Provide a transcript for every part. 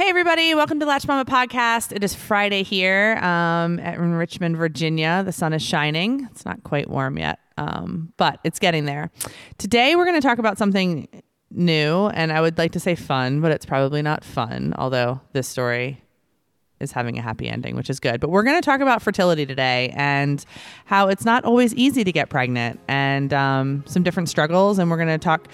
Hey, everybody. Welcome to Latch Mama Podcast. It is Friday here um, in Richmond, Virginia. The sun is shining. It's not quite warm yet, um, but it's getting there. Today, we're going to talk about something new, and I would like to say fun, but it's probably not fun, although this story is having a happy ending, which is good. But we're going to talk about fertility today and how it's not always easy to get pregnant and um, some different struggles. And we're going to talk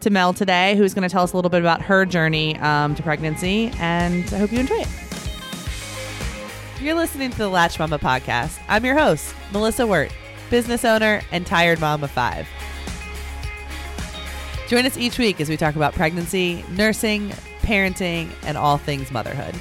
to Mel today, who's going to tell us a little bit about her journey um, to pregnancy. And I hope you enjoy it. You're listening to the Latch Mama podcast. I'm your host, Melissa Wirt, business owner and tired mom of five. Join us each week as we talk about pregnancy, nursing, parenting, and all things motherhood.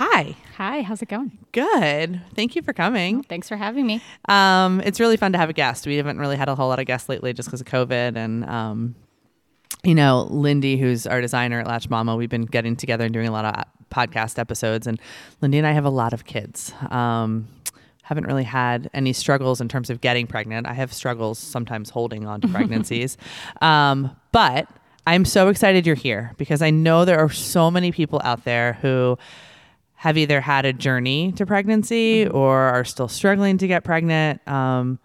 Hi. Hi, how's it going? Good. Thank you for coming. Thanks for having me. Um, it's really fun to have a guest. We haven't really had a whole lot of guests lately just because of COVID. And, um, you know, Lindy, who's our designer at Latch Mama, we've been getting together and doing a lot of podcast episodes. And Lindy and I have a lot of kids. Um, haven't really had any struggles in terms of getting pregnant. I have struggles sometimes holding on to pregnancies. Um, but I'm so excited you're here because I know there are so many people out there who have either had a journey to pregnancy or are still struggling to get pregnant. Um,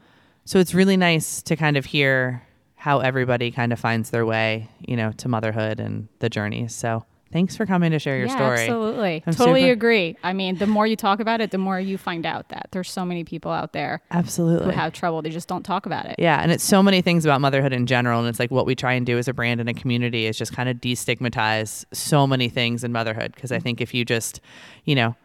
so it's really nice to kind of hear how everybody kind of finds their way, you know, to motherhood and the journey. So thanks for coming to share your yeah, story. Absolutely. I'm totally super- agree. I mean, the more you talk about it, the more you find out that there's so many people out there absolutely who have trouble. They just don't talk about it. Yeah, and it's so many things about motherhood in general, and it's like what we try and do as a brand and a community is just kind of destigmatize so many things in motherhood. Because I mm. think if you just, you know,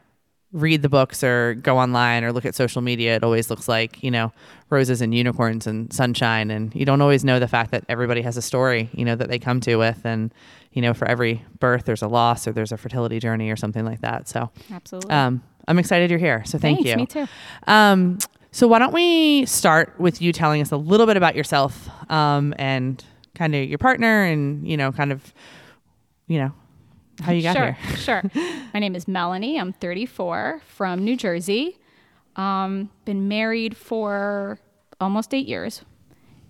read the books or go online or look at social media, it always looks like you know roses and unicorns and sunshine, and you don't always know the fact that everybody has a story, you know, that they come to with, and you know, for every birth there's a loss or there's a fertility journey or something like that. So, Absolutely. um, I'm excited you're here. So thank Thanks, you. Me too. Um, so why don't we start with you telling us a little bit about yourself um, and kind of your partner and you know kind of you know how you got sure, here. sure. My name is Melanie. I'm 34 from New Jersey. Um, been married for almost eight years,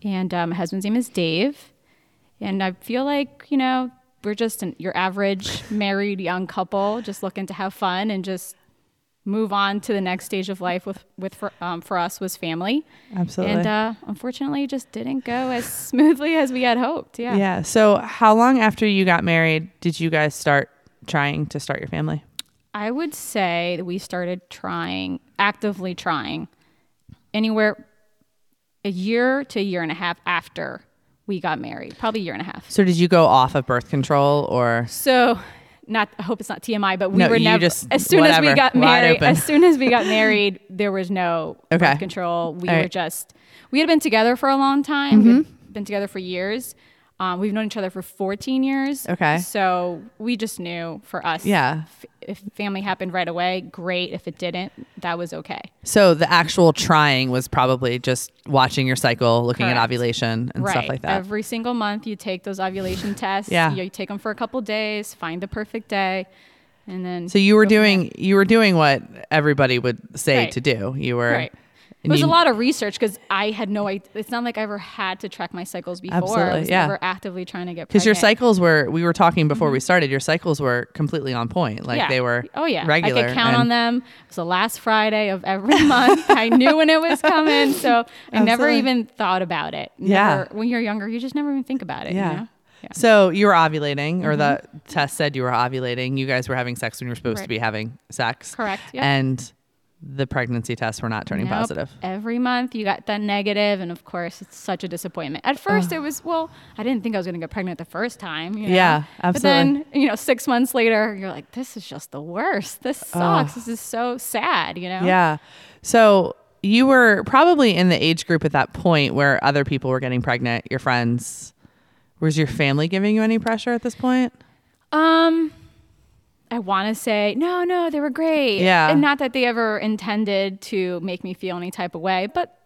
and um, my husband's name is Dave. And I feel like you know we're just an, your average married young couple, just looking to have fun and just move on to the next stage of life. With with for, um, for us was family, Absolutely. and uh, unfortunately, it just didn't go as smoothly as we had hoped. Yeah. yeah. So how long after you got married did you guys start trying to start your family? I would say that we started trying, actively trying, anywhere a year to a year and a half after we got married, probably a year and a half. So did you go off of birth control or So, not I hope it's not TMI, but we No, were never. just- as soon as we got married, as soon as we got married, there was no Okay. birth control. We All were right. just we had been together for a long time. Mm-hmm. We'd been together for years. Um, we've known each other for 14 years. Okay. So we just knew for us, Yeah. f- if family happened right away, great. If it didn't, that was okay. so the actual trying was probably just watching your cycle, looking at ovulation and right. stuff like that. Every single month, you take those ovulation tests. Yeah. You, you take them for a couple days, find the perfect day, and then. So you were go from there. doing you were doing what everybody would say Right. to do. You were Right. It and was you- a lot of research because I had no idea. It's not like I ever had to track my cycles before. I Absolutely, was yeah. never actively trying to get because your cycles were we were talking before we mm-hmm. started. Your cycles were completely on point. Like Yeah. they were Oh yeah, regular. I could count on them. It was the last Friday of every month. I knew when it was coming, so I never even thought about it. Yeah. Never, when you're younger, you just never even think about it. Yeah. You know? Yeah. So you were ovulating, or the mm-hmm. test said you were ovulating. You guys were having sex when you were supposed to be having sex. Correct. Yeah. And the pregnancy tests were not turning Nope. positive. Every month you got the negative, and of course it's such a disappointment. At first it was well, I didn't think I was going to get pregnant the first time. You know? Yeah, absolutely. But then you know, six months later, you're like, this is just the worst. This sucks. This is so sad. You know? Yeah. So you were probably in the age group at that point where other people were getting pregnant. Your friends. Was your family giving you any pressure at this point? Um, I want to say no, no, they were great. Yeah. and not that they ever intended to make me feel any type of way, but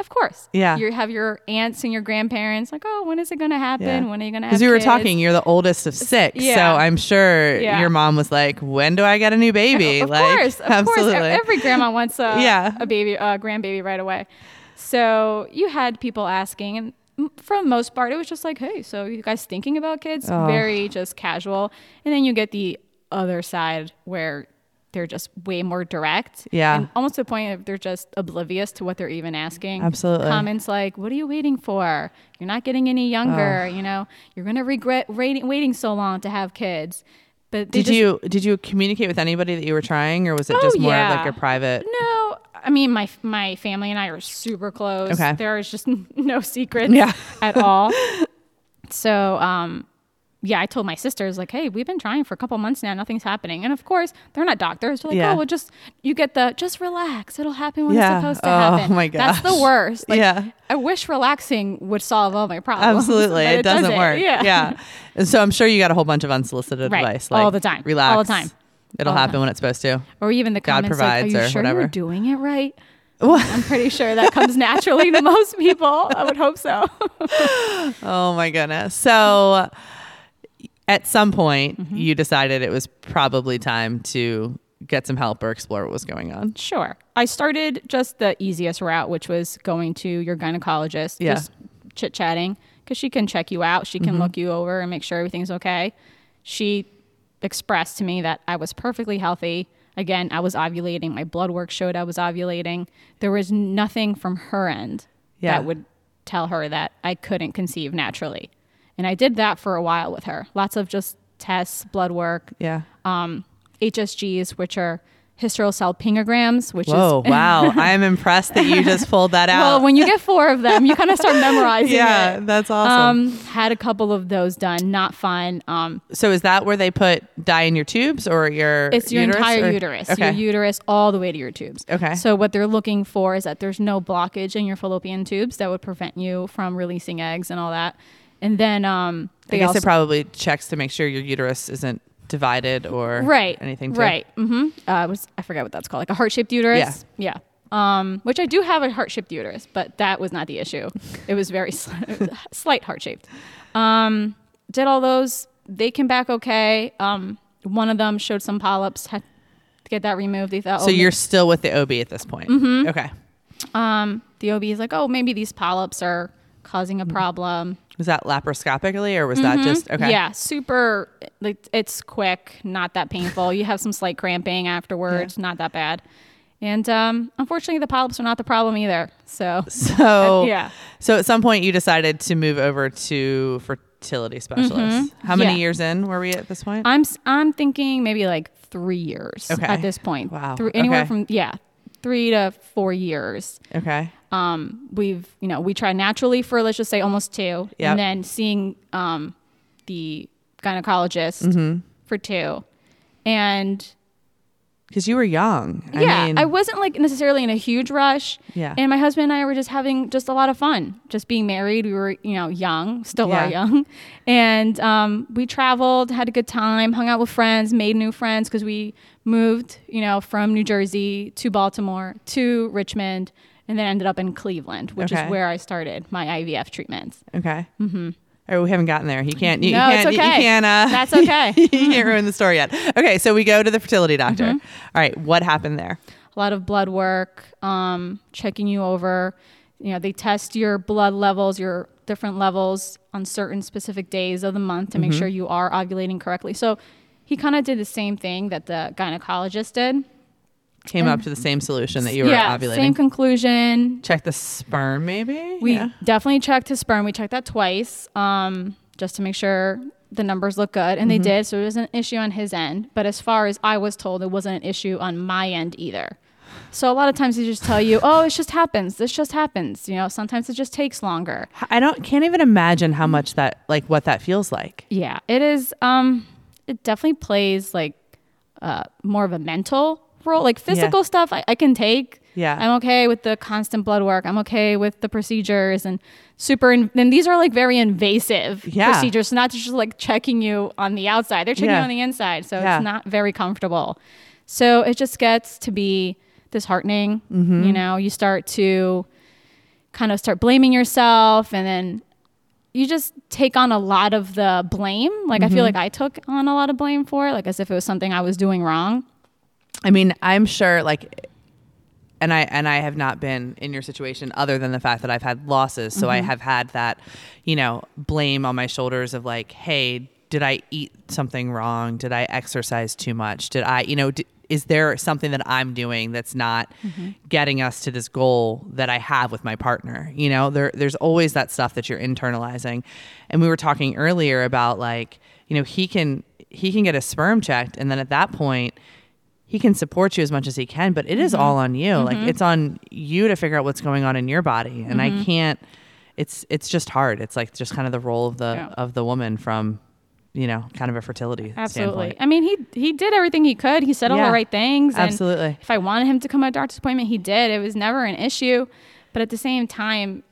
Of course. Yeah. You have your aunts and your grandparents like, oh, when is it going to happen? When are you going to have Because we were kids?" talking, you're the oldest of six, so I'm sure Yeah. your mom was like, "When do I get a new baby?" Of like, course, of absolutely. course. Every grandma wants a, Yeah. a baby, a grandbaby right away. So you had people asking, and for the most part, it was just like, hey, so you guys thinking about kids? Oh. Very just casual. And then you get the other side where they're just way more direct. Yeah. And almost to the point of they're just oblivious to what they're even asking. Absolutely. Comments like, what are you waiting for? You're not getting any younger. You know, you're going to regret waiting, waiting so long to have kids. But Did just- you did you communicate with anybody that you were trying, or was it Oh, just more of yeah. like your private? No, I mean my my family and I are super close. Okay. There is just no secrets Yeah. at all. So, um, yeah, I told my sisters like, "Hey, we've been trying for a couple months now. Nothing's happening." And of course, they're not doctors. They're like, Yeah. "Oh, well, just you get the just relax. It'll happen when Yeah. it's supposed to Oh, happen." Oh my god, That's the worst. Like, Yeah. I wish relaxing would solve all my problems. Absolutely, but it, doesn't, work. Yeah. yeah. And so I'm sure you got a whole bunch of unsolicited Right. advice, All the time. Relax. All the time. It'll All happen time. when it's supposed to. Or even the God comments like, provides "Are you or sure whatever." you're doing it right?" I'm pretty sure that comes naturally to most people. I would hope so. Oh my goodness. So at some point, Mm-hmm. you decided it was probably time to get some help or explore what was going on. Sure. I started just the easiest route, which was going to your gynecologist, Yeah. just chit chatting, because she can check you out. She can look you over and make sure everything's okay. She expressed to me that I was perfectly healthy. Again, I was ovulating. My blood work showed I was ovulating. There was nothing from her end Yeah. that would tell her that I couldn't conceive naturally. And I did that for a while with her. Lots of just tests, blood work, Yeah. um, HSGs, which are hysterosalpingograms, which Whoa, is wow. I'm impressed that you just pulled that out. well, when you get four of them, you kind of start memorizing it. yeah, it. that's awesome. Um, had a couple of those done, not fun. Um, so is that where they put dye in your tubes or your it's your uterus, entire or- uterus, Okay. your uterus, all the way to your tubes. Okay. So what they're looking for is that there's no blockage in your fallopian tubes that would prevent you from releasing eggs and all that. And then um, I guess also it probably checks to make sure your uterus isn't divided or right anything too. right mm-hmm uh was i forget what that's called like a heart-shaped uterus yeah um which i do have a heart-shaped uterus but that was not the issue it was very sl- slight heart-shaped um did all those they came back okay um one of them showed some polyps had to get that removed they thought So oh, you're still with the OB at this point. Mm-hmm. Okay. um the ob is like oh maybe these polyps are causing Mm-hmm. a problem Was that laparoscopically or was that just okay? Mm-hmm. Yeah, super. Like it's quick, not that painful. You have some slight cramping afterwards, not that bad. And um, unfortunately, the polyps are not the problem either. So So yeah, So at some point you decided to move over to fertility specialist. How many Mm-hmm. Yeah. years in were we at this point? I'm I'm thinking maybe like three years Okay. at this point. Wow. Three, anywhere Okay. from yeah, three to four years. okay. Um, we've you know we tried naturally for let's just say almost two, Yep. and then seeing um, the gynecologist Mm-hmm. for two, and Because you were young. yeah, I mean, I wasn't like necessarily in a huge rush. Yeah. And my husband and I were just having just a lot of fun, just being married. We were, you know, young, still Yeah. are young. And um, we traveled, had a good time, hung out with friends, made new friends because we moved, you know, from New Jersey to Baltimore to Richmond and then ended up in Cleveland, which Okay. is where I started my IVF treatments. okay. Mm-hmm. Or we haven't gotten there. You can't. You, No, you it's can't. you- okay. You can't. Uh, That's okay. you can't ruin the story yet. Okay, so we go to the fertility doctor. Mm-hmm. All right, what happened there? a lot of blood work, um, checking you over. You know, they test your blood levels, your different levels on certain specific days of the month to make Mm-hmm. sure you are ovulating correctly. So he kind of did the same thing that the gynecologist did. Came up to the same solution that you were yeah, ovulating. same conclusion. Check the sperm, maybe. We yeah. definitely checked his sperm. We checked that twice um, just to make sure the numbers look good, and they Mm-hmm. did. So it was an issue on his end. But as far as I was told, it wasn't an issue on my end either. So a lot of times they just tell you, "Oh, it just happens. This just happens." You know, sometimes it just takes longer. I don't. Can't even imagine how much that, like, what that feels like. Yeah, it is. Um, it definitely plays like uh, more of a mental role. Like physical stuff, I, I can take. Yeah. I'm okay with the constant blood work. I'm okay with the procedures and super. In, and these are like very invasive Yeah. procedures, not just like checking you on the outside. They're checking Yeah. you on the inside, so Yeah. it's not very comfortable. So it just gets to be disheartening. Mm-hmm. You know, you start to kind of start blaming yourself, and then you just take on a lot of the blame. Like I Mm-hmm. feel like I took on a lot of blame for it, like as if it was something I was doing wrong. I mean, I'm sure like and I and I have not been in your situation other than the fact that I've had losses. So I mm-hmm. have had that, you know, blame on my shoulders of like, hey, did I eat something wrong? Did I exercise too much? Did I, you know, d- is there something that I'm doing that's not mm-hmm. getting us to this goal that I have with my partner? You know, there there's always that stuff that you're internalizing. And we were talking earlier about like, you know, he can he can get a sperm checked and then at that point he can support you as much as he can, but it is mm-hmm. all on you. Like mm-hmm. it's on you to figure out what's going on in your body. And I mm-hmm. can't it's it's just hard. It's like just kind of the role of the Yeah. of the woman from, you know, kind of a fertility Absolutely. standpoint. I mean, he he did everything he could. He said all Yeah. the right things. and Absolutely. If I wanted him to come to a doctor's appointment, he did. It was never an issue. But at the same time,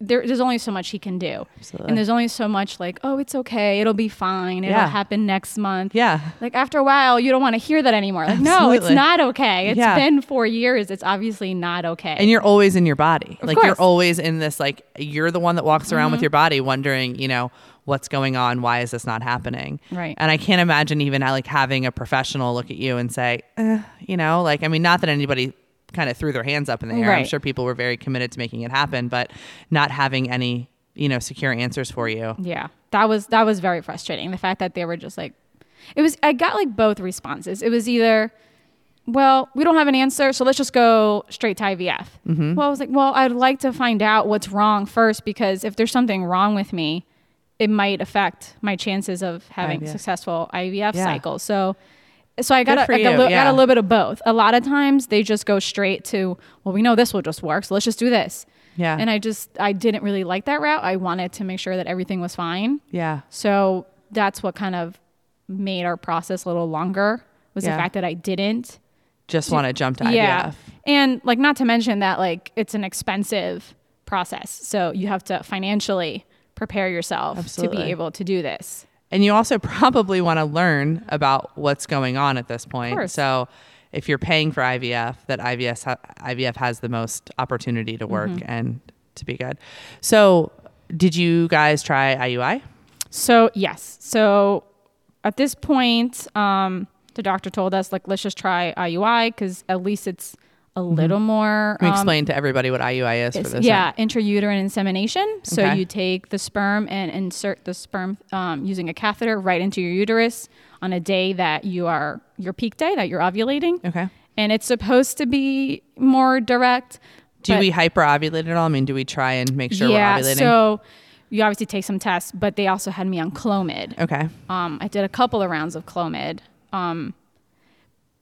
there, there's only so much he can do. Absolutely. And there's only so much like, oh, it's okay. It'll be fine. It'll Yeah. happen next month. Yeah. Like after a while, you don't want to hear that anymore. Like, no, it's not okay. It's Yeah. been four years. It's obviously not okay. And you're always in your body. like you're. Mm-hmm. always in this like you're the one that walks around with your body wondering, you know, what's going on? Why is this not happening? Right. And I can't imagine even like having a professional look at you and say, eh, you know, like I mean, not that anybody kind of threw their hands up in the air. I'm sure people were very committed to making it happen, but not having any, you know, secure answers for you. Yeah, that was that was very frustrating. The fact that they were just like, it was. I got like both responses. It was either, well, we don't have an answer, so let's just go straight to IVF. Mm-hmm. Well, I was like, well, I'd like to find out what's wrong first because if there's something wrong with me, it might affect my chances of having IVF. successful IVF Yeah. cycles. So. So I got, a, got, a li- got a little bit of both. A lot of times they just go straight to, well, we know this will just work, so let's just do this. Yeah. And I just I didn't really like that route. I wanted to make sure that everything was fine. yeah. So that's what kind of made our process a little longer was Yeah. the fact that I didn't. Just want to jump to IVF. Yeah. And like not to mention that like it's an expensive process. So you have to financially prepare yourself to be able to do this. And you also probably want to learn about what's going on at this point. So if you're paying for IVF, that IVF, ha- IVF has the most opportunity to work Mm-hmm. and to be good. So did you guys try IUI? So yes. So at this point, um, the doctor told us like let's just try IUI because at least it's a little more. Let me um, explain to everybody what IUI is for this. yeah, intrauterine insemination. So Okay. you take the sperm and insert the sperm um, using a catheter right into your uterus on a day that you are your peak day that you're ovulating. Okay. And it's supposed to be more direct. Do we hyperovulate at all? I mean, do we try and make sure yeah, we're ovulating? so you obviously take some tests, but they also had me on Clomid. okay. Um, I did a couple of rounds of Clomid. Um,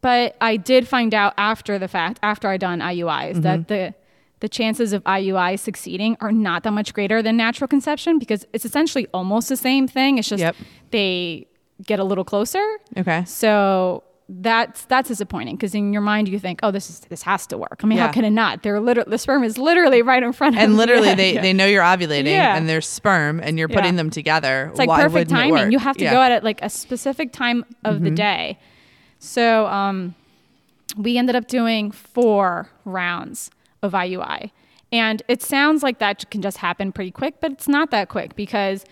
but I did find out after the fact, after I done IUIs, Mm-hmm. that the the chances of IUI succeeding are not that much greater than natural conception because it's essentially almost the same thing. It's just Yep. they get a little closer. Okay. So that's that's disappointing because in your mind you think, oh, this is this has to work. I mean, Yeah. how can it not? They're literally the sperm is literally right in front of you. And literally, they, yeah. they know you're ovulating Yeah. and there's sperm and you're putting them together. It's like Why perfect timing. You have to go at it like a specific time of Mm-hmm. the day. So um, we ended up doing four rounds of IUI. And it sounds like that can just happen pretty quick, but it's not that quick because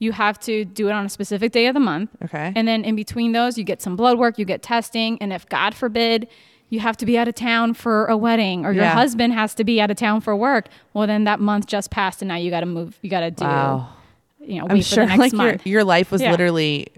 you have to do it on a specific day of the month. Okay. And then in between those, you get some blood work, you get testing. And if God forbid, you have to be out of town for a wedding or your Yeah. husband has to be out of town for work, well, then that month just passed and now you got to move, you got to do, Wow. you know, I'm sure like your, your life was Yeah. literally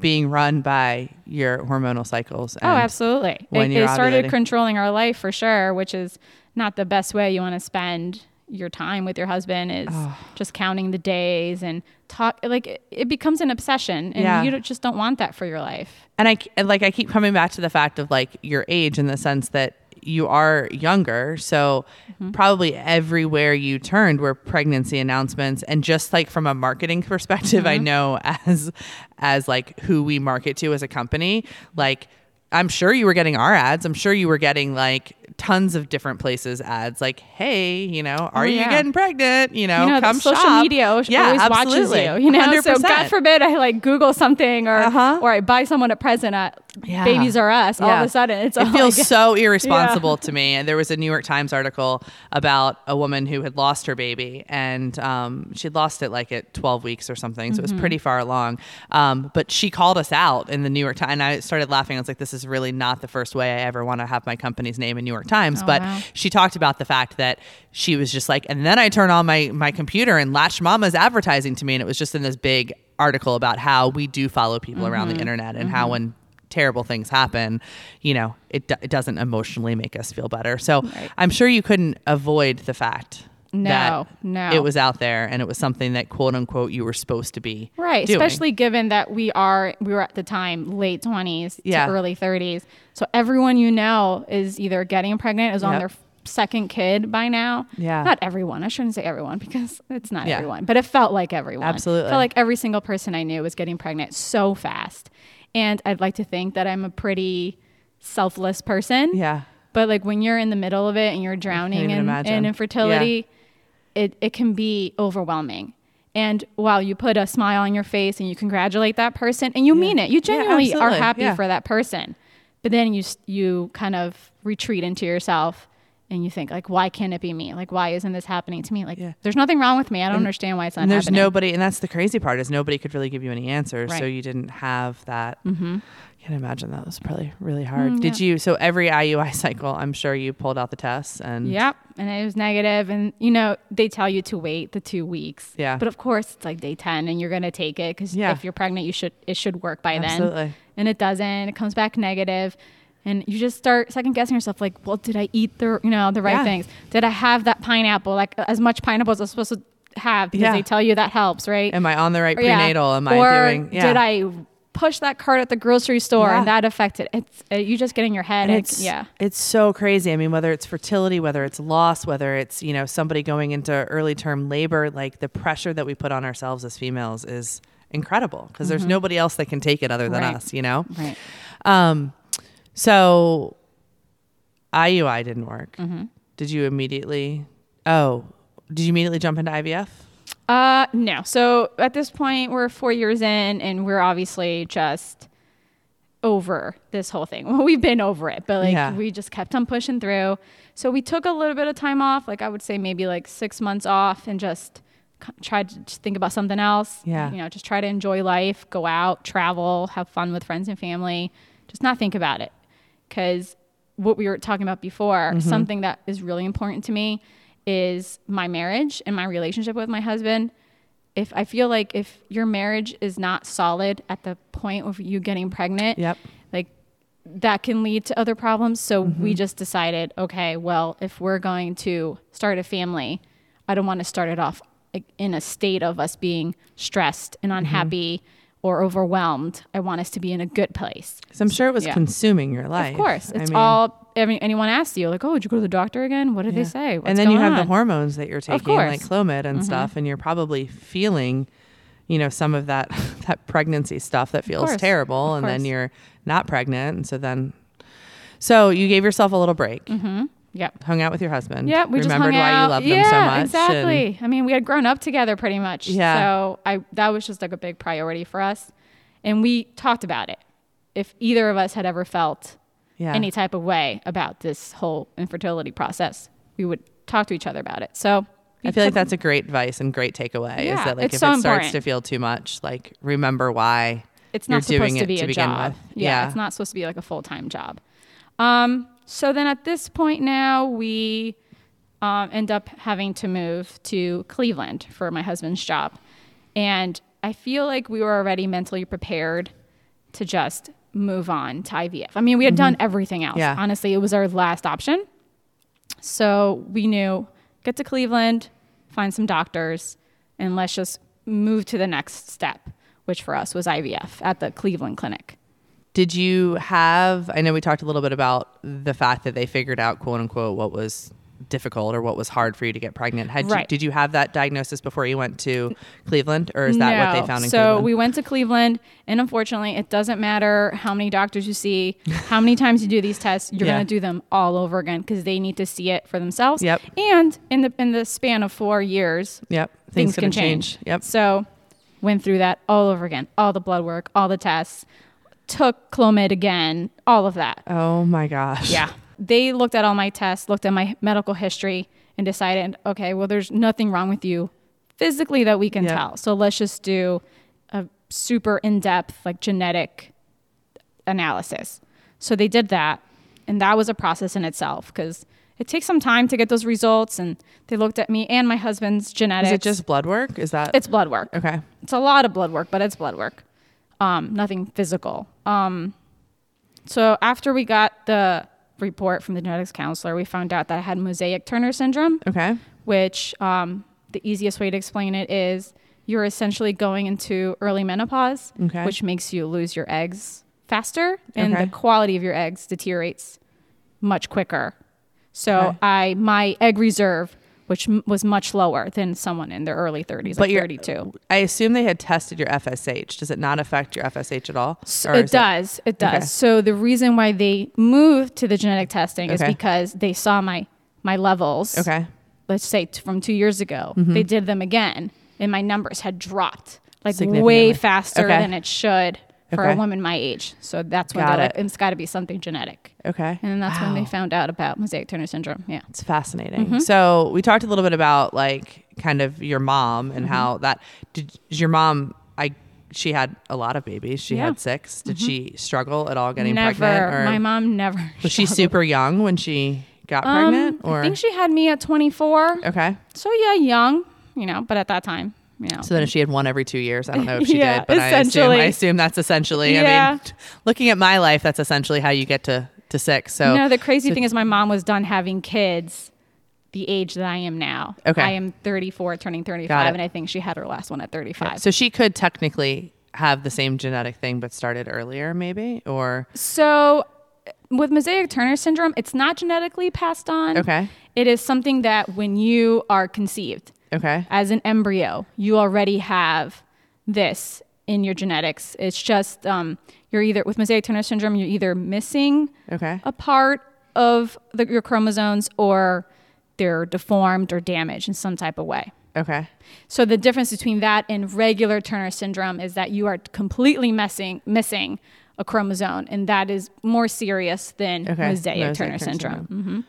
being run by your hormonal cycles. Oh, absolutely. when It, it started ovulating. controlling our life for sure, which is not the best way you want to spend your time with your husband is just counting the days and talk like it, it becomes an obsession and Yeah. you don't, just don't want that for your life. and I and, like I keep coming back to the fact of like your age in the sense that you are younger, so Mm-hmm. probably everywhere you turned were pregnancy announcements, and just like from a marketing perspective, I Mm-hmm. know as as like who we market to as a company, like. I'm sure you were getting our ads. I'm sure you were getting like tons of different places ads like, hey, you know, are you Oh, yeah. getting pregnant? You know, you know, come social shop. media always yeah, always watches you. You know, so 100%. God forbid I like Google something or Uh-huh. or I buy someone a present. At, Yeah. Babies R Us. All of a sudden, it's it feels like- so irresponsible to me. And there was a New York Times article about a woman who had lost her baby, and um, she'd lost it like at 12 weeks or something, so it Mm-hmm. was pretty far along. Um, but she called us out in the New York Times, and I started laughing. I was like, "This is really not the first way I ever want to have my company's name in New York Times." Oh, but wow. she talked about the fact that she was just like, and then I turn on my my computer and Latch Mama's advertising to me, and it was just in this big article about how we do follow people around Mm-hmm. the internet and how when terrible things happen, you know, it, do- it doesn't emotionally make us feel better. So Right. I'm sure you couldn't avoid the fact No, no. it was out there and it was something that quote unquote you were supposed to be Right, doing. especially given that we are we were at the time late 20s Yeah. to early 30s. So everyone you know is either getting pregnant, is on their second kid by now. Yeah. Not everyone. I shouldn't say everyone because it's not Yeah. everyone, but it felt like everyone. Absolutely. It felt like every single person I knew was getting pregnant so fast. And I'd like to think that I'm a pretty selfless person. yeah. But like when you're in the middle of it and you're drowning in, in infertility, it, it can be overwhelming. And while you put a smile on your face and you congratulate that person and you mean it, you genuinely are happy Yeah. for that person. But then you you kind of retreat into yourself and you think like, why can't it be me? Like, why isn't this happening to me? Like, Yeah. there's nothing wrong with me. I don't understand why it's not And there's happening. nobody, and that's the crazy part is nobody could really give you any answers. So you didn't have that. Mm-hmm. I can imagine that was probably really hard. Mm, Did you? So every IUI cycle, I'm sure you pulled out the tests and Yep. And it was negative. And, you know, they tell you to wait the two weeks. Yeah. But of course, it's like day 10 and you're going to take it because Yeah. if you're pregnant, you should, it should work by then. Absolutely. And it doesn't. It comes back negative, And you just start second guessing yourself like, well, did I eat the, you know, the right Yeah. things? Did I have that pineapple? Like as much pineapple as I'm supposed to have because Yeah. they tell you that helps, right? Am I on the right yeah. prenatal? Am I or doing? Yeah. did I push that cart at the grocery store Yeah. and that affected it's uh, you just get in your head And it's yeah it's so crazy. I mean, whether it's fertility, whether it's loss, whether it's you know somebody going into early term labor, like the pressure that we put on ourselves as females is incredible because there's nobody else that can take it other than Mm-hmm. Right. us. You know. right Um, so IUI didn't work. Mm-hmm. Did you immediately? Oh, did you immediately jump into IVF? Uh no. So at this point we're four years in and we're obviously just over this whole thing. Well we've been over it but like Yeah. we just kept on pushing through. So we took a little bit of time off. Like i would say maybe like six months off and just tried to just think about something else. Yeah. you know just try to enjoy life go out travel have fun with friends and family. Just not think about it. Because what we were talking about before Mm-hmm. something that is really important to me is my marriage and my relationship with my husband if i feel like if your marriage is not solid at the point of you getting pregnant Yep. like that can lead to other problems so Mm-hmm. we just decided okay well if we're going to start a family i don't want to start it off like, in a state of us being stressed and unhappy or overwhelmed i want us to be in a good place So I'm sure it was Yeah. consuming your life. of course I it's mean, all I mean, anyone asks you like oh did you go to the doctor again what did they say What's and then you have the hormones that you're taking, like. Clomid and mm-hmm. stuff, and you're probably feeling, you know, some of that that pregnancy stuff that feels terrible, and then you're not pregnant, and so then, so you gave yourself a little break, mm-hmm. yep hung out with your husband, Yeah, we remembered why out. you loved yeah, them so much, Exactly. I mean, we had grown up together pretty much. Yeah. So I that was just like a big priority for us, and we talked about it. If either of us had ever felt yeah, any type of way about this whole infertility process, we would talk to each other about it. So I feel like that's a great advice and great takeaway. is Yeah, that like if so it starts important. to feel too much, like remember why it's you're not supposed doing to it be to a begin job. with. Yeah, Yeah. it's not supposed to be like a full time job. Um, so then at this point now, we um, end up having to move to Cleveland for my husband's job, and I feel like we were already mentally prepared to just move on to IVF. I mean, we had done everything else. Mm-hmm. Yeah. Honestly, it was our last option. So we knew get to Cleveland, find some doctors, and let's just move to the next step, which for us was IVF at the Cleveland Clinic. Did you have? I know we talked a little bit about the fact that they figured out, quote unquote, what was difficult or what was hard for you to get pregnant. Had you, did you have that diagnosis before you went to Cleveland, or is that what they found in Cleveland? so Cleveland? we went to Cleveland, and unfortunately, it doesn't matter how many doctors you see, how many times you do these tests, you're Yeah. going to do them all over again because they need to see it for themselves. Yep. And in the in the span of four years, yep, things, gonna can change. Yep. So went through that all over again, all the blood work, all the tests, took Clomid again, all of that. Oh my gosh. Yeah. They looked at all my tests, looked at my medical history, and decided, okay, well, there's nothing wrong with you physically that we can Yeah. tell. So let's just do a super in depth, like genetic analysis. So they did that. And that was a process in itself because it takes some time to get those results. And they looked at me and my husband's genetics. Is it just blood work? Is that It's blood work. okay? It's a lot of blood work, but it's blood work. Um, nothing physical. Um, so after we got the report from the genetics counselor, we found out that I had mosaic Turner syndrome, Okay. which um, the easiest way to explain it is you're essentially going into early menopause, Okay. which makes you lose your eggs faster, and Okay. the quality of your eggs deteriorates much quicker. So Okay. I my egg reserve, which m- was much lower than someone in their early 30s, But like you're- 32. I assume they had tested your FSH. Does it not affect your FSH at all? So it does. It, does. Okay. So the reason why they moved to the genetic testing is because they saw my my levels. Okay. Mm-hmm. Let's say t- from two years ago, they did them again, and my numbers had dropped like way faster Okay. than it should for Okay. a woman my age. So that's when Got it. like, it's got to be something genetic, Okay. and then that's when they found out about mosaic Turner syndrome. Yeah. It's fascinating. Mm-hmm. So we talked a little bit about like kind of your mom Mm-hmm. and how that did your mom I she had a lot of babies. She Yeah. Mm-hmm. had six. Did she struggle at all getting never. pregnant? Or my mom never. was she super young when she got Um, pregnant? Or I think she had me at 24. okay. So yeah, young, you know, but at that time, you know. So then if she had one every two years, I don't know if she Yeah, did, but I assume. I assume that's essentially. I Yeah. mean, looking at my life, that's essentially how you get to to six. So no, the crazy so- thing is my mom was done having kids the age that I am now. Okay. I am 34 turning 35 and I think she had her last one at 35. So she could technically have the same genetic thing, but started earlier, maybe, or So uh, with mosaic Turner syndrome, it's not genetically passed on. okay, It is something that when you are conceived okay, as an embryo, you already have this in your genetics. It's just um, you're either with mosaic Turner syndrome, you're either missing okay, a part of the, your chromosomes or they're deformed or damaged in some type of way. okay. So the difference between that and regular Turner syndrome is that you are completely messing, missing a chromosome, and that is more serious than Okay. mosaic, Mosaic Turner Turner syndrome.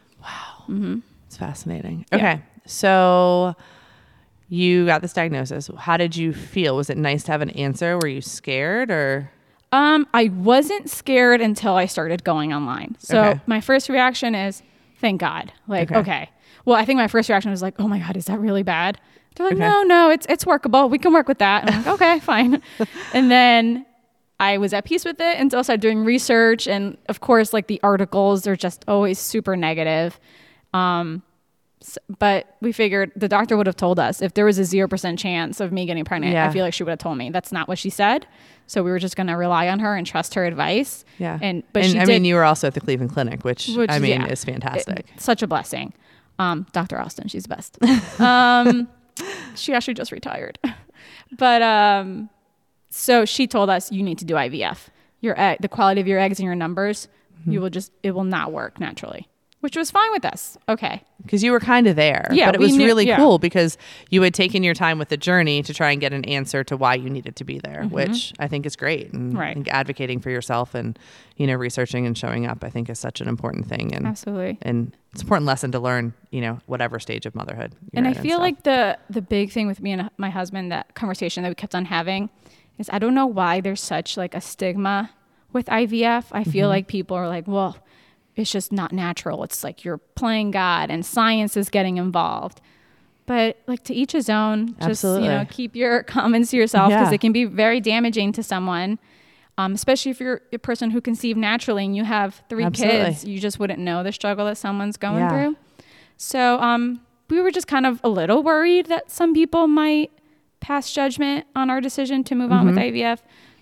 hmm It's fascinating. Yeah. Okay, so you got this diagnosis. How did you feel? Was it nice to have an answer? Were you scared or? Um, I wasn't scared until I started going online. So Okay. my first reaction is, thank God. Like, Okay. okay. Well, I think my first reaction was like, oh my God, is that really bad? They're like, Okay. no, no, it's it's workable. We can work with that. And I'm like, okay, fine. and then I was at peace with it until I started doing research. And of course, like the articles are just always super negative. Um, but we figured the doctor would have told us if there was a 0% chance of me getting pregnant. Yeah. I feel like she would have told me. That's not what she said. So we were just going to rely on her and trust her advice. Yeah, And, but and she I did, mean, you were also at the Cleveland Clinic, which, which I mean yeah, is fantastic. it- such a blessing. Um, Dr. Austin, she's the best. um, she actually just retired. But um, so she told us you need to do IVF. Your egg, the quality of your eggs and your numbers, Mm-hmm. you will just it will not work naturally, which was fine with us. Okay. because you were kind of there. Yeah, but it was knew- really yeah. cool because you had taken your time with the journey to try and get an answer to why you needed to be there, which I think is great. And Mm-hmm. Right. Think advocating for yourself and you know researching and showing up, I think is such an important thing. And Absolutely. and it's an important lesson to learn. You know, whatever stage of motherhood. you're and I feel stuff. like the the big thing with me and my husband that conversation that we kept on having is I don't know why there's such like a stigma with IVF. I Mm-hmm. feel like people are like, well, it's just not natural. It's like you're playing God and science is getting involved. But like to each his own. Just Absolutely. you know, keep your comments to yourself because Yeah. it can be very damaging to someone. Um, especially if you're a person who conceived naturally and you have three Absolutely. kids, you just wouldn't know the struggle that someone's going Yeah. through. So um, we were just kind of a little worried that some people might pass judgment on our decision to move on with IVF.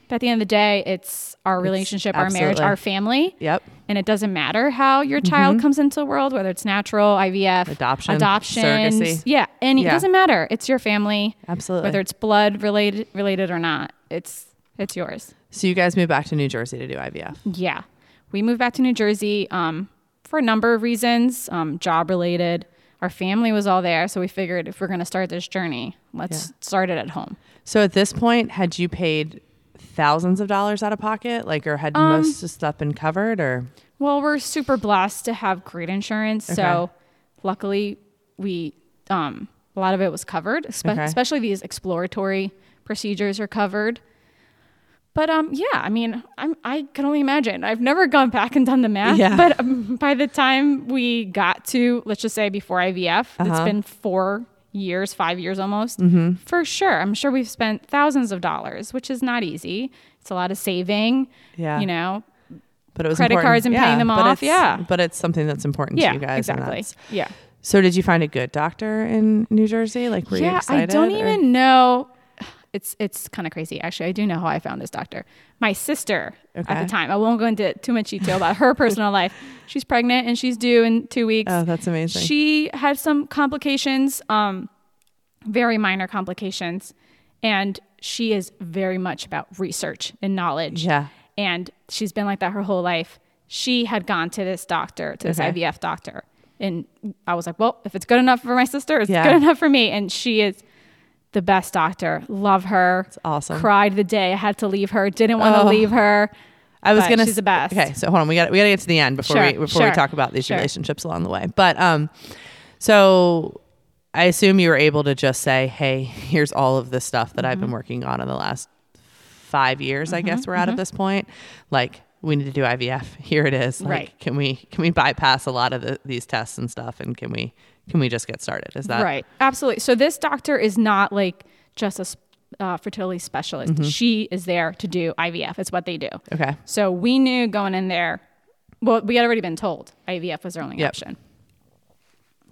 But at the end of the day, it's our relationship, our marriage, our family. Yep. And it doesn't matter how your child comes into the world, whether it's natural, IVF, Adoption, adoption, surrogacy. yeah, and it doesn't matter. It's your family, Absolutely. whether it's blood related related or not. It's it's yours. so you guys moved back to New Jersey to do IVF. Yeah. We moved back to New Jersey um, for a number of reasons, um, job related. Our family was all there. So we figured if we're going to start this journey, let's Yeah. start it at home. So at this point, had you paid thousands of dollars out of pocket? Like, or had Um, most of stuff been covered? Or Well, we're super blessed to have great insurance. So luckily, we um, a lot of it was covered, espe- Okay. especially these exploratory procedures are covered. But um, yeah, I mean, I'm, I can only imagine. I've never gone back and done the math, Yeah. but um, by the time we got to, let's just say before IVF, it's Uh-huh. been four years, five years almost. Mm-hmm. For sure, I'm sure we've spent thousands of dollars, which is not easy. It's a lot of saving. Yeah. you know, but it was Credit important. cards and paying them off, yeah. But it's something that's important yeah, to you guys. exactly. Yeah. So, did you find a good doctor in New Jersey? Like, were you yeah, excited? I don't or- even know. It's it's kind of crazy. Actually, I do know how I found this doctor. My sister at the time. I won't go into too much detail about her personal life. She's pregnant and she's due in two weeks. Oh, that's amazing. She had some complications, um, very minor complications, and she is very much about research and knowledge. Yeah. And she's been like that her whole life. She had gone to this doctor, to this Okay. IVF doctor. And I was like, well, if it's good enough for my sister, it's Yeah. good enough for me. And she is the best doctor. Love her. It's awesome. Cried the day I had to leave her. Didn't want to Oh. leave her. I was gonna. she's the best. Okay, so hold on. We got we got to get to the end before Sure, we before we talk about these sure. relationships along the way. But um, so I assume you were able to just say, "Hey, here's all of this stuff that I've Mm-hmm. been working on in the last five years. I guess we're at at this point. Like, we need to do IVF. Here it is. Like, Right. Can we can we bypass a lot of the, these tests and stuff, and can we can we just get started? Is that right. Absolutely. So this doctor is not like just a uh, fertility specialist. Mm-hmm. She is there to do IVF. It's what they do. okay? So we knew going in there, well, we had already been told IVF was our only Yep. option.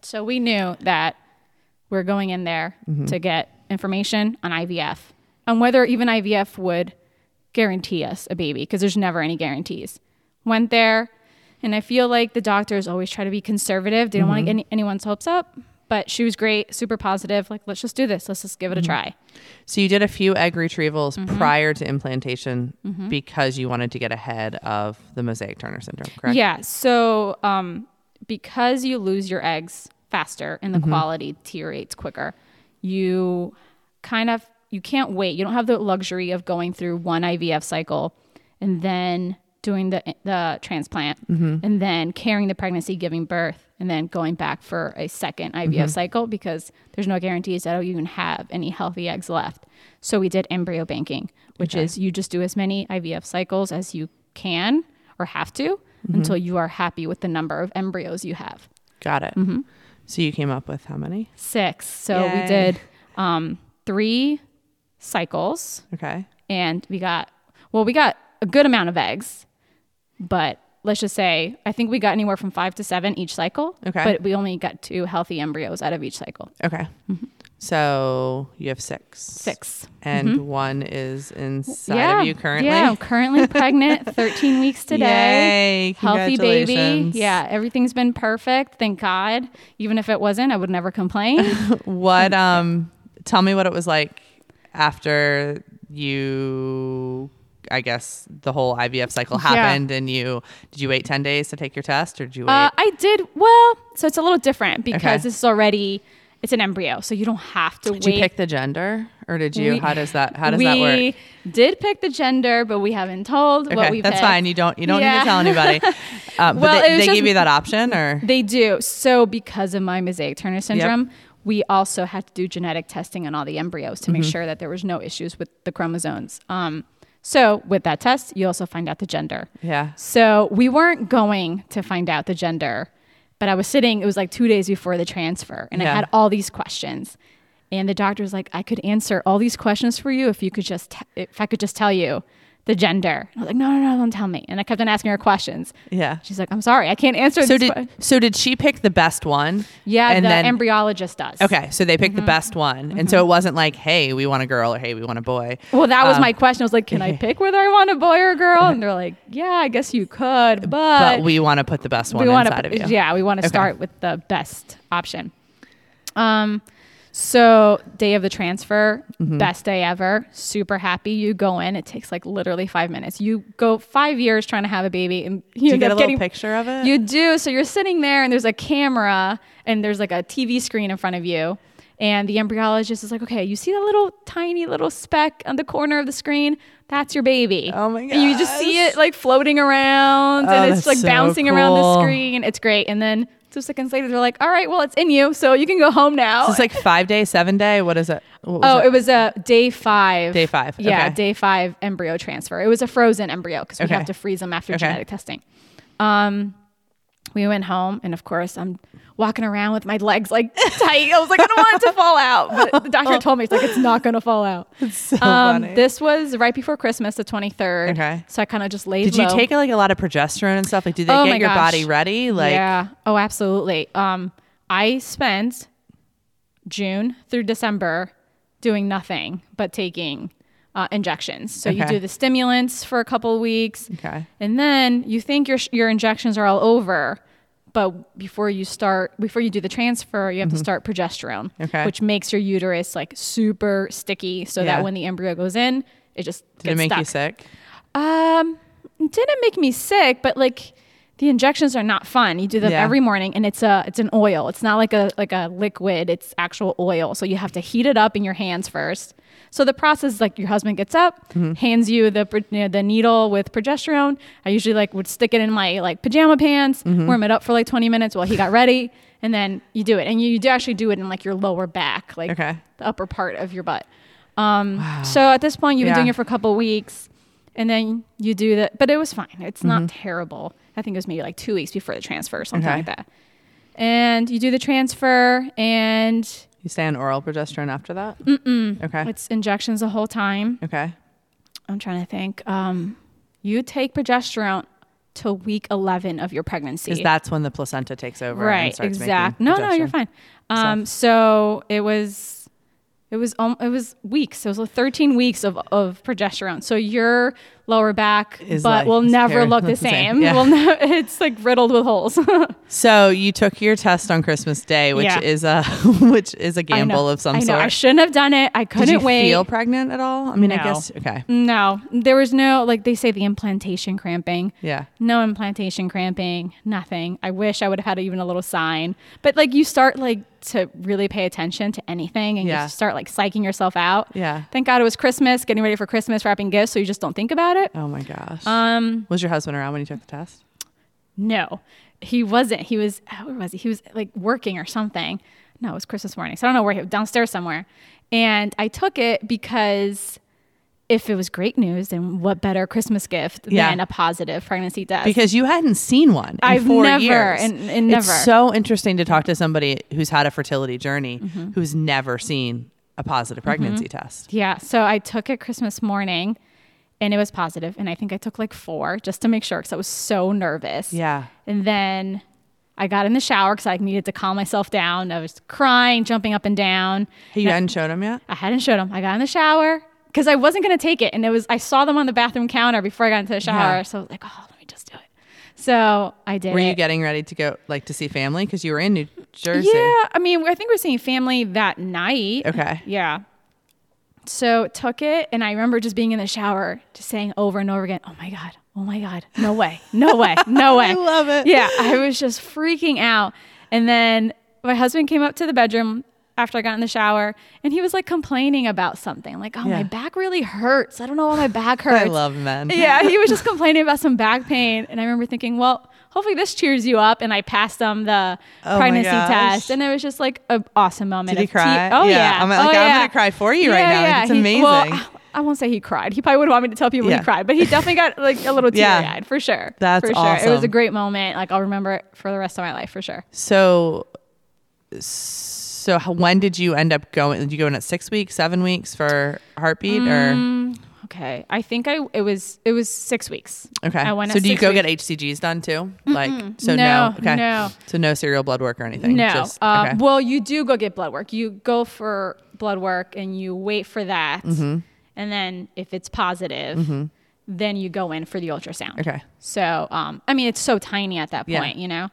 So we knew that we're going in there Mm-hmm. to get information on IVF and whether even IVF would guarantee us a baby because there's never any guarantees. Went there, and I feel like the doctors always try to be conservative. They don't want to get any, anyone's hopes up. But she was great, super positive. Like, let's just do this. Let's just give it a try. So you did a few egg retrievals Mm-hmm. prior to implantation because you wanted to get ahead of the mosaic Turner syndrome, correct? Yeah. So, um, because you lose your eggs faster and the Mm-hmm. quality deteriorates quicker, you kind of you can't wait. You don't have the luxury of going through one IVF cycle and then doing the the transplant Mm-hmm. and then carrying the pregnancy, giving birth, and then going back for a second IVF Mm-hmm. cycle because there's no guarantees that you even have any healthy eggs left. So we did embryo banking, which is you just do as many IVF cycles as you can or have to Mm-hmm. until you are happy with the number of embryos you have. Got it. Mm-hmm. So you came up with how many? Six. So Yay. we did um, three cycles Okay. and we got, well, we got a good amount of eggs, but let's just say, I think we got anywhere from five to seven each cycle. Okay. But we only got two healthy embryos out of each cycle. Okay. So you have six. Mm-hmm. Six. And one is inside yeah. of you currently. Yeah, I'm currently pregnant, 13 weeks today. Yay. Healthy baby. Yeah, everything's been perfect. Thank God. Even if it wasn't, I would never complain. What um tell me what it was like after you I guess the whole IVF cycle Yeah. happened and you did you wait 10 days to take your test or did you wait? Uh, I did well, so it's a little different because Okay. this is already it's an embryo, so you don't have to did wait. you pick the gender or did you We- how does that how does that work? We did pick the gender, but we haven't told what Okay, we that's picked. fine. You don't you don't need to tell anybody. Um, but Well, they, it was they just- give you that option or They do. So because of my mosaic Turner syndrome, we also had to do genetic testing on all the embryos to Mm-hmm. make sure that there was no issues with the chromosomes. Um, so with that test, you also find out the gender. yeah. So we weren't going to find out the gender, but I was sitting, it was like two days before the transfer, and Yeah. I had all these questions. And the doctor was like, I could answer all these questions for you if you could just, t- if I could just tell you the gender. I was like, no, no, no, don't tell me. And I kept on asking her questions. Yeah. She's like, I'm sorry, I can't answer So did que-" so did she pick the best one? Yeah, and the then embryologist does. Okay, so they Mm-hmm. picked the best one, and so it wasn't like, "Hey, we want a girl," or "Hey, we want a boy." Well, that was Um, my question. I was like, can I pick whether I want a boy or a girl? And they're like, yeah, I guess you could, but, But we want to put the best one we inside of you. yeah, we want to Okay. start with the best option. Um, so day of the transfer, Mm-hmm. best day ever. Super happy. You go in. It takes like literally five minutes. You go five years trying to have a baby, and you, Do you get a little getting picture of it? You do. So you're sitting there, and there's a camera, and there's like a TV screen in front of you, And the embryologist is like, okay, you see that little tiny little speck on the corner of the screen? That's your baby. Oh my god! And you just see it like floating around Oh, and it's like so bouncing around the screen. It's great. And then two seconds later, they're like, all right, well, it's in you. So you can go home now. It's like five day, seven day. What is it? What Oh, it? it was a day five. Day five, Yeah, okay. day five embryo transfer. It was a frozen embryo because we Okay. have to freeze them after Okay. genetic testing. Um, we went home, and of course, I'm walking around with my legs like tight. I was like, I don't want it to fall out, but the doctor told me it's like it's not going to fall out. so Um, this was right before Christmas, the 23rd. Okay. So I kind of just laid Did you take like a lot of progesterone and stuff? Like, did they Oh get your gosh. body ready? Like, yeah. Oh, absolutely. Um, I spent June through December doing nothing but taking uh, injections. So you do the stimulants for a couple of weeks, okay, and then you think your your injections are all over. But before you start, before you do the transfer, you have to start progesterone, Mm-hmm. Okay. which makes your uterus like super sticky, so Yeah. that when the embryo goes in, it just did it make stuck. you sick? Um, didn't make me sick, but like the injections are not fun. You do them Yeah. every morning, and it's a it's an oil. It's not like a like a liquid. It's actual oil. So you have to heat it up in your hands first. So the process is like your husband gets up, Mm-hmm. hands you the you know, the needle with progesterone. I usually like would stick it in my like pajama pants, Mm-hmm. warm it up for like twenty minutes while he got ready, and then you do it. And you, you do actually do it in like your lower back, like Okay. the upper part of your butt. Um, So at this point, you've been Yeah. doing it for a couple of weeks, and then you do that. But it was fine. It's not Mm-hmm. terrible. I think it was maybe like two weeks before the transfer or something Okay. like that. And you do the transfer, and You stay on oral progesterone after that? Mm-mm. Okay. it's injections the whole time. Okay. I'm trying to think. Um, you take progesterone till week 11 of your pregnancy. Because that's when the placenta takes over. and right? starts Exact. making No, no, you're fine. Um, so it was. It was um, it was weeks. It was like 13 weeks of, of progesterone. So your lower back Is butt like- will never look the same. same. Yeah. Will ne- it's like riddled with holes. So you took your test on Christmas Day, which Yeah. is a which is a gamble of some I know. sort. I shouldn't have done it. I couldn't Did you wait. feel pregnant at all? I mean, I guess okay. no, there was no like they say the implantation cramping. Yeah. No implantation cramping, nothing. I wish I would have had even a little sign. But like you start like to really pay attention to anything and Yeah. you start like psyching yourself out. Yeah. Thank God it was Christmas, getting ready for Christmas, wrapping gifts, so you just don't think about it. Oh my gosh. Um, was your husband around when you took the test? no. He wasn't. He was where was he? He was like working or something. No, it was Christmas morning. So I don't know where he was downstairs somewhere. And I took it because if it was great news, then what better Christmas gift Yeah. than a positive pregnancy test? Because you hadn't seen one. I've never, years. and- and never. It's so interesting to talk to somebody who's had a fertility journey Mm-hmm. who's never seen a positive pregnancy test. Yeah. So I took it Christmas morning and it was positive, And I think I took like four just to make sure because I was so nervous. Yeah. And then I got in the shower because I needed to calm myself down. I was crying, jumping up and down. You hadn't showed him yet? I hadn't showed him. I got in the shower because I wasn't going to take it. And it was, I saw them on the bathroom counter before I got into the uh-huh. shower. Yeah. So I was like, oh, let me just do it. So I did Were you it. getting ready to go like to see family because you were in New Jersey? Yeah. I mean, I think we are seeing family that night. Okay. Yeah. So took it, and I remember just being in the shower, just saying over and over again, "Oh my god, oh my god, no way, no way, no way." I love it. Yeah, I was just freaking out. And then my husband came up to the bedroom after I got in the shower, and he was like complaining about something, like, "Oh, Yeah. my back really hurts. I don't know why my back hurts." I love men. yeah, he was just complaining about some back pain. And I remember thinking, well, hopefully this cheers you up. And I passed him the Oh pregnancy test. And it was just like an awesome moment. Did he te- cry? oh, Yeah. yeah. I'm like, oh, I'm yeah. gonna cry for you right now. Like, it's He- amazing. well, I won't say he cried. He probably would want me to tell people Yeah. he cried, but he definitely got like a little teary Yeah. eyed for sure. That's for sure. It was a great moment. Like I'll remember it for the rest of my life for sure. So, so how- when did you end up going? Did you go in at six weeks, seven weeks for heartbeat, Mm, Okay, I think I it was it was six weeks. okay? I went so do you go weeks. get HCGs done too? Like so No, no, okay, no. so no serial blood work or anything. No. Just- uh, okay. Well, you do go get blood work. You go for blood work and you wait for that. Mm-hmm. And then if it's positive, then you go in for the ultrasound. Okay. So, um, I mean, it's so tiny at that Yeah. point, you know?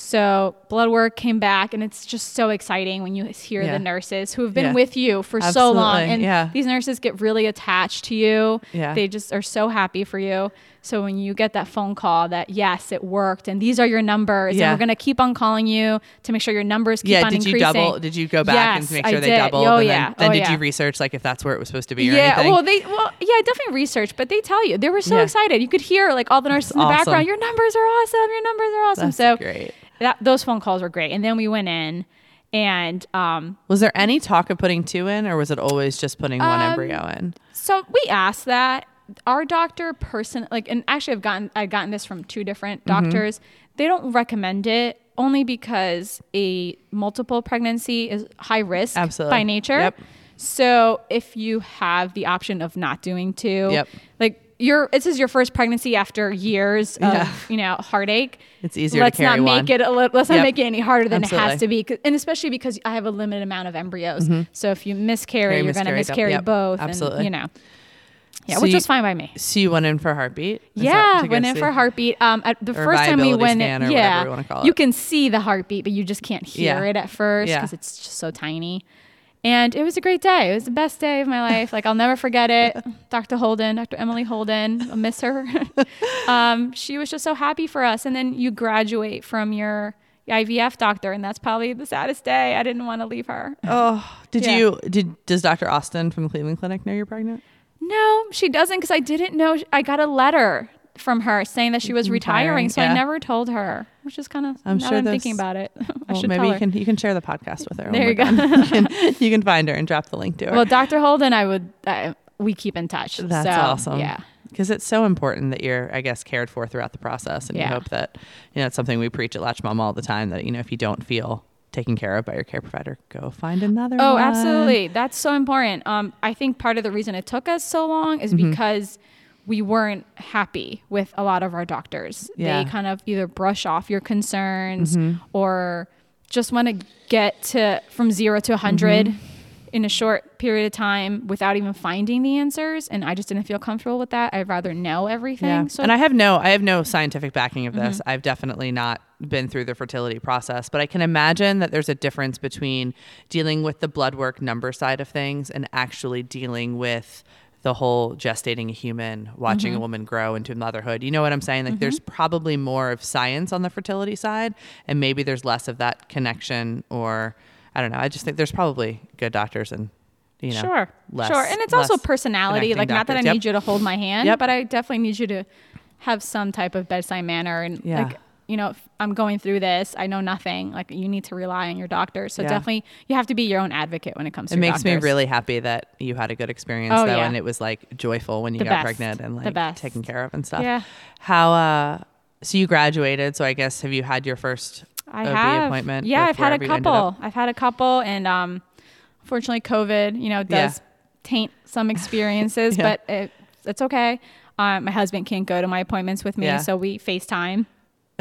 So blood work came back, and it's just so exciting when you hear Yeah. the nurses who have been Yeah. with you for so long, and yeah. these nurses get really attached to you. Yeah. They just are so happy for you. So when you get that phone call that yes, it worked, and these are your numbers, and we're gonna keep on calling you to make sure your numbers keep yeah. on Did you double? Did you go back Yes, and make I sure they did. doubled? Oh and yeah. Then, then oh, did you research like if that's where it was supposed to be or yeah, anything? well, they well, yeah, I definitely researched, but they tell you they were so excited. You could hear like all the nurses in the awesome. background. Your numbers are awesome. Your numbers are awesome. That's so great. That those phone calls were great. And then we went in, and um, Was there any talk of putting two in, or was it always just putting one Um, embryo in? so we asked that our doctor person like, and actually I've gotten I've gotten this from two different Mm-hmm. doctors. They don't recommend it only because a multiple pregnancy is high risk Absolutely. by nature. Yep. So if you have the option of not doing two, Yep. like your this is your first pregnancy after years of Yeah. you know heartache. It's easier let's to carry not one. make it a let's not make it any harder than it has to be, and especially because i have a limited amount of embryos so if you miscarry Carry, you're going to miscarry, yep, both absolutely. and you know yeah So which you- was fine by me So you went in for heartbeat? Is yeah went in see- for heartbeat um at the Or first time we went in yeah you you can see the heartbeat but you just can't hear Yeah. it at first Yeah. because it's just so tiny and it was a great day. It was the best day of my life. Like I'll never forget it. Dr. Holden, Dr. Emily Holden, I'll miss her. um, she was just so happy for us. And then you graduate from your IVF doctor, and that's probably the saddest day. I didn't want to leave her. Oh, did Yeah. you? Did does Dr. Austin from the Cleveland Clinic know you're pregnant? No, she doesn't because I didn't know. I got a letter from her saying that she was retiring, Retiring, so yeah. I never told her, which is kind of. I'm now sure I'm thinking about it. I Well, should maybe you can you can share the podcast with her. There you go. you, can, you can find her and drop the link to her. Well, Dr. Holden, I would. Uh, we keep in touch. That's so, awesome. Yeah. Because it's so important that you're, I guess, cared for throughout the process. And you hope that, you know, it's something we preach at Latch Mom all the time that, you know, if you don't feel taken care of by your care provider, go find another Oh, one. absolutely. That's so important. Um, I think part of the reason it took us so long is Mm-hmm. because we weren't happy with a lot of our doctors. Yeah. Mm-hmm. They kind of either brush off your concerns or just want to get to from zero to 100 Mm-hmm. in a short period of time without even finding the answers. And I just didn't feel comfortable with that. I'd rather know everything. Yeah. So and I have no, I have no scientific backing of this. Mm-hmm. I've definitely not been through the fertility process, but I can imagine that there's a difference between dealing with the blood work number side of things and actually dealing with the whole gestating a human, watching Mm-hmm. a woman grow into motherhood. You know what I'm saying? Like there's probably more of science on the fertility side and maybe there's less of that connection or I don't know. I just think there's probably good doctors and you know sure, less- sure, and it's also personality. Like, not that I. Yep. need you to hold my hand, Yep. but I definitely need you to have some type of bedside manner. And Yeah. like, you know, I'm going through this, I know nothing. Like, you need to rely on your doctor. So Yeah. definitely, you have to be your own advocate when it comes to. It makes me really happy that you had a good experience Oh, though, yeah. and it was like joyful when you The got best. pregnant and like taken care of and stuff. Yeah. How? uh So you graduated. So I guess have you had your first I OB have. appointment? Yeah, I've had a wherever you ended couple. I've had a couple, and um, unfortunately, COVID, you know, does Yeah. taint some experiences, Yeah. but it, it's okay. Um, my husband can't go to my appointments with me, Yeah. so we FaceTime.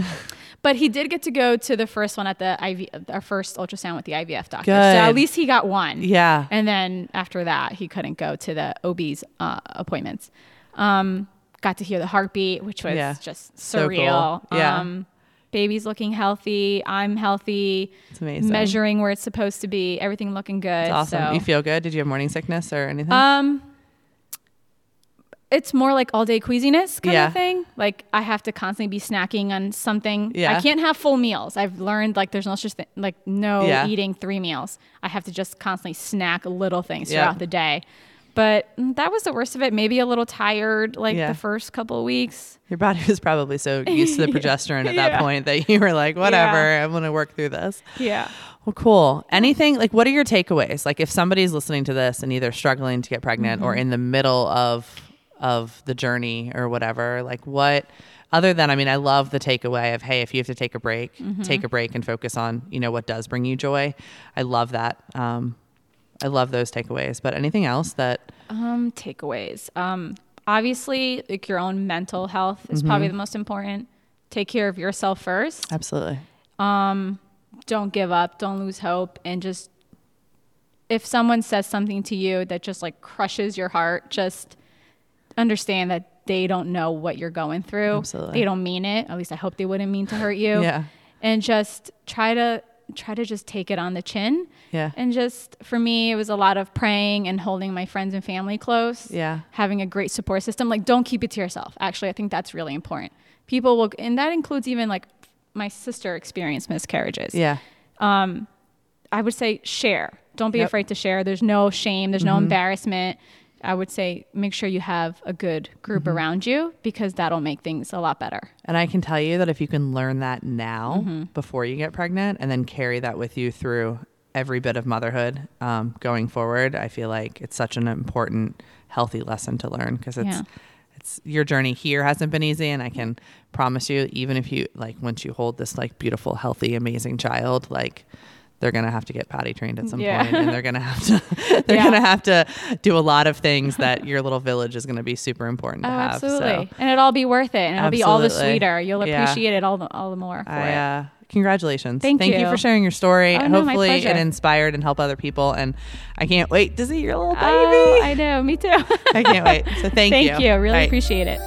but he did get to go to the first one at the IV, our first ultrasound with the IVF doctor. So at least he got one. Yeah. And then after that, he couldn't go to the OB's uh, appointments. Um, got to hear the heartbeat, which was Yeah. just So cool. surreal. Yeah. Um, baby's looking healthy. I'm healthy. It's amazing. Measuring where it's supposed to be. Everything looking good. It's awesome. So. You feel good? Did you have morning sickness or anything? Um, it's more like all day queasiness kind Yeah. of thing. Like I have to constantly be snacking on something. Yeah. I can't have full meals. I've learned like there's no such thing, like no Yeah. eating three meals. I have to just constantly snack little things Yeah. throughout the day. But that was the worst of it. Maybe a little tired like the first couple of weeks. Your body was probably so used to the progesterone at that point that you were like, whatever. I'm going to work through this. Yeah. Well, cool. Anything like what are your takeaways? Like if somebody's listening to this and either struggling to get pregnant or Mm-hmm. in the middle of of the journey or whatever, like what other than I mean, I love the takeaway of hey, if you have to take a break, Mm-hmm. take a break and focus on, you know, what does bring you joy. I love that. Um I love those takeaways. But anything else that Um, takeaways. Um, obviously, like your own mental health is probably Mm-hmm. the most important. Take care of yourself first. absolutely. Don't give up. Don't lose hope. And just, if someone says something to you that just like crushes your heart, just understand that they don't know what you're going through. Absolutely. They don't mean it. At least I hope they wouldn't mean to hurt you. Yeah. and just try to try to just take it on the chin. Yeah. And just for me, it was a lot of praying and holding my friends and family close. Yeah. Having a great support system. Like, don't keep it to yourself. Actually, I think that's really important. People will, and that includes even like my sister experienced miscarriages. Yeah. Um, I would say share. Don't be Yep. afraid to share. There's no shame, there's no embarrassment. I would say make sure you have a good group around you because that'll make things a lot better. And I can tell you that if you can learn that now Mm-hmm. before you get pregnant and then carry that with you through every bit of motherhood um, going forward, I feel like it's such an important, healthy lesson to learn because it's. Yeah. It's your journey here hasn't been easy, and I can promise you, even if you like, once you hold this like beautiful, healthy, amazing child, like they're gonna have to get potty trained at some Yeah. point, and they're gonna have to, they're Yeah. gonna have to do a lot of things that your little village is gonna be super important to Oh, have. absolutely. So. And it'll all be worth it. And it'll be all the sweeter. You'll Yeah. appreciate it all the, all the more for I, it. uh, congratulations. Thank you. you. for sharing your story. Oh, no, Hopefully it inspired and helped other people. And I can't wait to see your little baby. Oh, I know. Me too. I can't wait. So thank, Thank you. Thank you. Really All right. appreciate it.